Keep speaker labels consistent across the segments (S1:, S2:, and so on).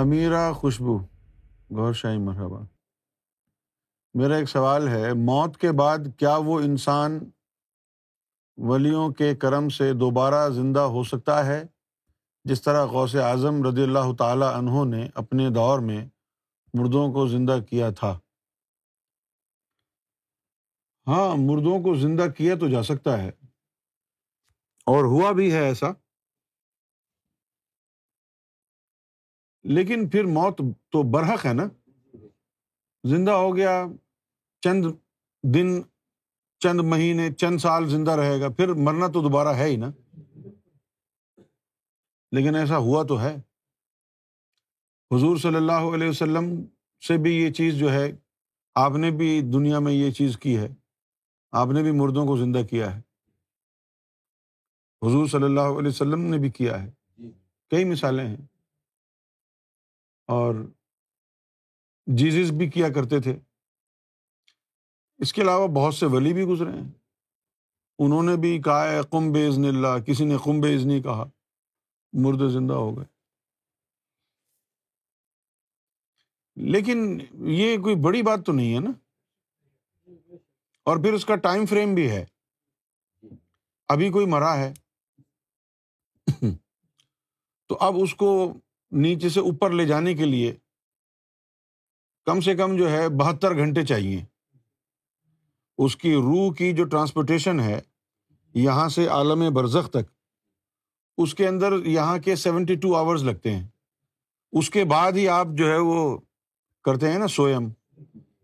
S1: امیرا خوشبو گور شاہی، مرحبا۔ میرا ایک سوال ہے، موت کے بعد کیا وہ انسان ولیوں کے کرم سے دوبارہ زندہ ہو سکتا ہے؟ جس طرح غوث اعظم رضی اللہ تعالیٰ عنہ نے اپنے دور میں مردوں کو زندہ کیا تھا۔ ہاں مردوں کو زندہ کیا تو جا سکتا ہے۔ اور ہوا بھی ہے ایسا؟ لیکن پھر موت تو برحق ہے نا۔ زندہ ہو گیا، چند دن، چند مہینے، چند سال زندہ رہے گا، پھر مرنا تو دوبارہ ہے ہی نا۔ لیکن ایسا ہوا تو ہے۔ حضور صلی اللہ علیہ وسلم سے بھی یہ چیز جو ہے، آپ نے بھی دنیا میں یہ چیز کی ہے۔ آپ نے بھی مردوں کو زندہ کیا ہے۔ حضور صلی اللہ علیہ وسلم نے بھی کیا ہے۔ کئی مثالیں ہیں۔ اور جیزز بھی کیا کرتے تھے۔ اس کے علاوہ بہت سے ولی بھی گزرے ہیں۔ انہوں نے بھی کہا ہے کم بے عزن اللہ، کسی نے کم بے عزنی کہا، مرد زندہ ہو گئے۔ لیکن یہ کوئی بڑی بات تو نہیں ہے نا۔ اور پھر اس کا ٹائم فریم بھی ہے۔ ابھی کوئی مرا ہے۔ تو اب اس کو نیچے سے اوپر لے جانے کے لیے کم سے کم جو ہے بہتر گھنٹے چاہیے۔ اس کی روح کی جو ٹرانسپورٹیشن ہے یہاں سے عالم برزخ تک، اس کے اندر یہاں کے سیونٹی ٹو آورس لگتے ہیں۔ اس کے بعد ہی آپ جو ہے وہ کرتے ہیں نا سوئم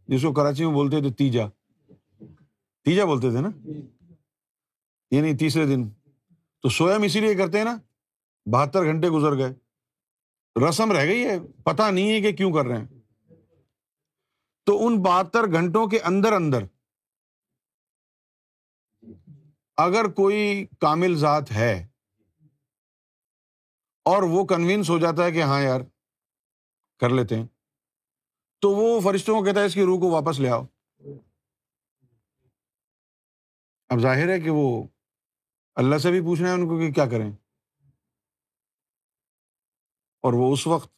S1: جس کو کراچی میں بولتے تھے تیجا۔ تیجا بولتے تھے نا؟ یعنی تیسرے دن۔ تو سوئم اسی لیے کرتے ہیں نا، بہتر گھنٹے گزر گئے۔ رسم رہ گئی ہے پتا نہیں ہے کہ کیوں کر رہے ہیں۔ تو ان بہتر گھنٹوں کے اندر اندر اگر کوئی کامل ذات ہے اور وہ کنوینس ہو جاتا ہے کہ ہاں یار، کر لیتے ہیں، تو وہ فرشتوں کو کہتا ہے، اس کی روح کو واپس لے آؤ۔ اب ظاہر ہے کہ وہ اللہ سے بھی پوچھنا ہے ان کو کہ کیا کریں۔ اور وہ اس وقت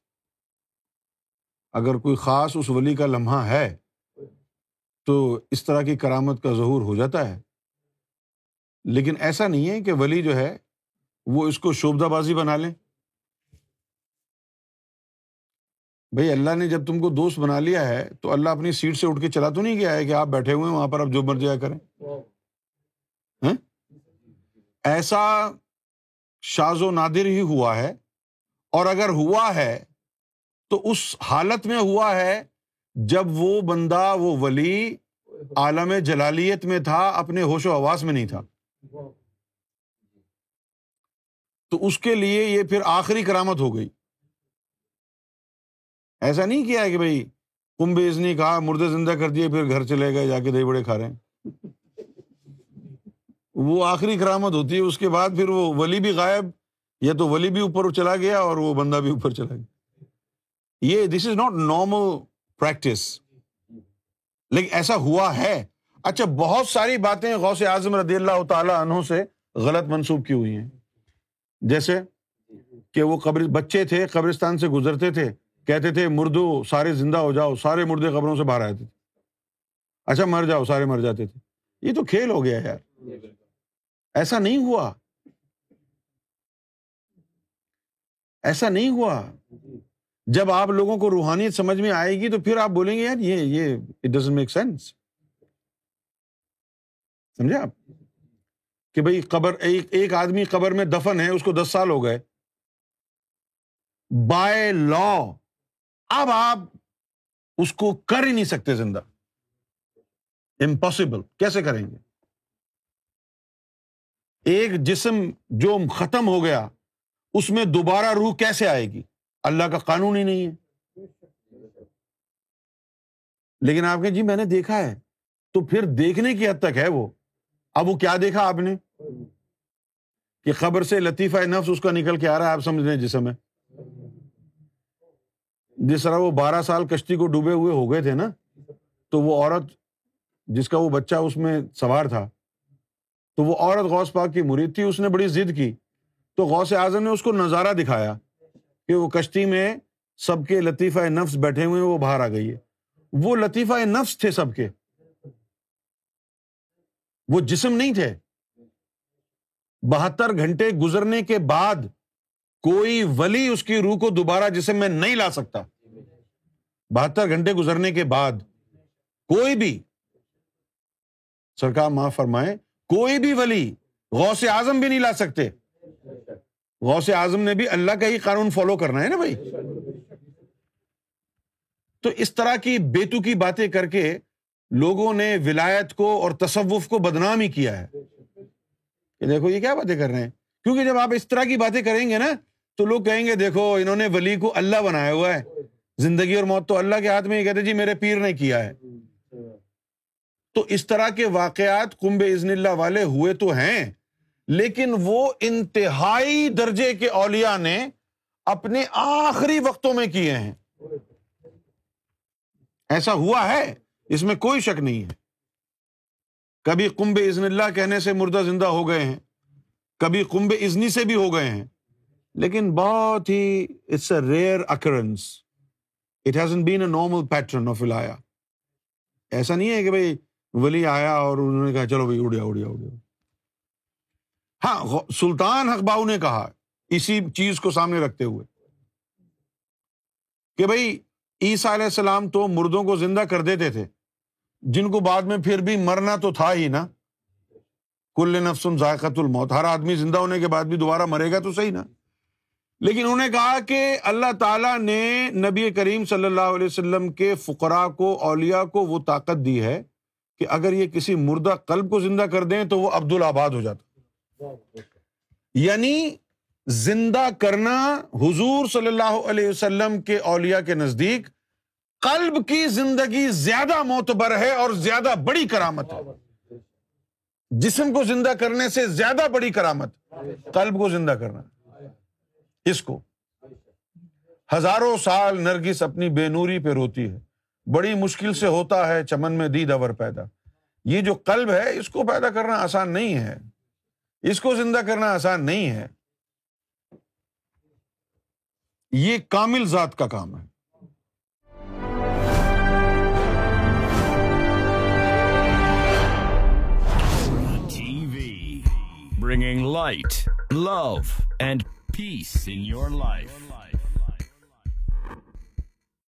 S1: اگر کوئی خاص اس ولی کا لمحہ ہے تو اس طرح کی کرامت کا ظہور ہو جاتا ہے۔ لیکن ایسا نہیں ہے کہ ولی جو ہے وہ اس کو شوبدہ بازی بنا لیں۔ بھائی اللہ نے جب تم کو دوست بنا لیا ہے تو اللہ اپنی سیٹ سے اٹھ کے چلا تو نہیں گیا ہے کہ آپ بیٹھے ہوئے ہیں، وہاں پر آپ جو مر جایا کریں۔ ہاں؟ ایسا شاز و نادر ہی ہوا ہے اور اگر ہوا ہے، تو اس حالت میں ہوا ہے جب وہ بندہ، وہ ولی عالم جلالیت میں تھا، اپنے ہوش و آواز میں نہیں تھا۔ تو اس کے لیے یہ پھر آخری کرامت ہو گئی۔ ایسا نہیں کیا ہے کہ بھائی کمبیز نے کہا، مردے زندہ کر دیے، پھر گھر چلے گئے، جا کے دہی بڑے کھا رہے ہیں۔ وہ آخری کرامت ہوتی ہے، اس کے بعد پھر وہ ولی بھی غائب یا تو ولی بھی اوپر چلا گیا اور وہ بندہ بھی اوپر چلا گیا۔ یہ this is not normal practice لیکن ایسا ہوا ہے۔ اچھا بہت ساری باتیں غوث اعظم رضی اللہ تعالیٰ عنہ سے غلط منسوخ کی ہوئی ہیں۔ جیسے کہ وہ قبر، بچے تھے، قبرستان سے گزرتے تھے، کہتے تھے، مردو، سارے زندہ ہو جاؤ، سارے مردے قبروں سے باہر آتے تھے۔ اچھا مر جاؤ، سارے مر جاتے تھے۔ یہ تو کھیل ہو گیا یار۔ ایسا نہیں ہوا۔ ایسا نہیں ہوا۔ جب آپ لوگوں کو روحانیت سمجھ میں آئے گی تو پھر آپ بولیں گے یار یہ یہ اٹ ڈزن میک سینس سمجھے آپ؟ کہ بھائی قبر ایک ایک آدمی قبر میں دفن ہے اس کو دس سال ہو گئے۔ بائی لا اب آپ اس کو کر ہی نہیں سکتے زندہ۔ امپاسبل کیسے کریں گے؟ ایک جسم جو ختم ہو گیا اس میں دوبارہ روح کیسے آئے گی؟ اللہ کا قانون ہی نہیں ہے۔ لیکن آپ کے جی میں نے دیکھا ہے۔ تو پھر دیکھنے کی حد تک ہے وہ۔ اب وہ کیا دیکھا آپ نے؟ کہ خبر سے لطیفہ نفس اس کا نکل کے آ رہا ہے، آپ سمجھ رہے جسم ہے جس طرح وہ بارہ سال کشتی کو ڈوبے ہوئے ہو گئے تھے نا، تو وہ عورت جس کا وہ بچہ اس میں سوار تھا، تو وہ عورت غوث پاک کی مرید تھی، اس نے بڑی ضد کی۔ تو غوث اعظم نے اس کو نظارہ دکھایا کہ وہ کشتی میں سب کے لطیفہ نفس بیٹھے ہوئے وہ باہر آ گئی ہے۔ وہ لطیفہ نفس تھے سب کے۔ وہ جسم نہیں تھے۔ بہتر گھنٹے گزرنے کے بعد کوئی ولی اس کی روح کو دوبارہ جسم میں نہیں لا سکتا۔ بہتر گھنٹے گزرنے کے بعد کوئی بھی، سرکار معاف فرمائے کوئی بھی ولی غوث اعظم بھی نہیں لا سکتے۔ غوث اعظم نے بھی اللہ کا ہی قانون فالو کرنا ہے نا بھائی؟ تو اس طرح کی بیتو کی باتیں کر کے لوگوں نے ولایت کو اور تصوف کو بدنام ہی کیا ہے۔ کہ دیکھو یہ کیا باتیں کر رہے ہیں؟ کیونکہ جب آپ اس طرح کی باتیں کریں گے نا، تو لوگ کہیں گے، دیکھو انہوں نے ولی کو اللہ بنایا ہوا ہے۔ زندگی اور موت تو اللہ کے ہاتھ میں یہ کہتے جی میرے پیر نے کیا ہے۔ تو اس طرح کے واقعات کمب ازن اللہ والے ہوئے تو ہیں۔ لیکن وہ انتہائی درجے کے اولیا نے اپنے آخری وقتوں میں کیے ہیں۔ ایسا ہوا ہے؟ اس میں کوئی شک نہیں ہے۔ کبھی کمب ازن اللہ کہنے سے مردہ زندہ ہو گئے ہیں، کبھی کمب ازنی سے بھی ہو گئے ہیں۔ لیکن بہت ہی it's a rare occurrence it hasn't been a normal pattern of ولایا ایسا نہیں ہے کہ بھائی ولی آیا اور انہوں نے کہا، چلو بھائی اڑیا اڑیا اڑیا۔ ہاں سلطان حقباؤ نے کہا اسی چیز کو سامنے رکھتے ہوئے کہ بھائی عیسیٰ علیہ السلام تو مردوں کو زندہ کر دیتے تھے، جن کو بعد میں پھر بھی مرنا تو تھا ہی نا۔ کل نفسن ذائقت الموت، ہر آدمی زندہ ہونے کے بعد بھی دوبارہ مرے گا تو صحیح نا۔ لیکن انہوں نے کہا کہ اللہ تعالیٰ نے نبی کریم صلی اللہ علیہ وسلم کے فقرا کو اولیا کو وہ طاقت دی ہے کہ اگر یہ کسی مردہ قلب کو زندہ کر دیں تو وہ عبد الآباد ہو جاتا۔ یعنی زندہ کرنا حضور صلی اللہ علیہ وسلم کے اولیا کے نزدیک قلب کی زندگی زیادہ معتبر ہے اور زیادہ بڑی کرامت ہے۔ جسم کو زندہ کرنے سے زیادہ بڑی کرامت، قلب کو زندہ کرنا۔ اس کو۔ ہزاروں سال نرگس اپنی بے نوری پہ روتی ہے۔ بڑی مشکل سے ہوتا ہے چمن میں دی دور پیدا۔ یہ جو قلب ہے، اس کو پیدا کرنا آسان نہیں ہے۔ اس کو زندہ کرنا آسان نہیں ہے۔ یہ کامل ذات کا کام ہے۔
S2: Bringing light love and peace in your life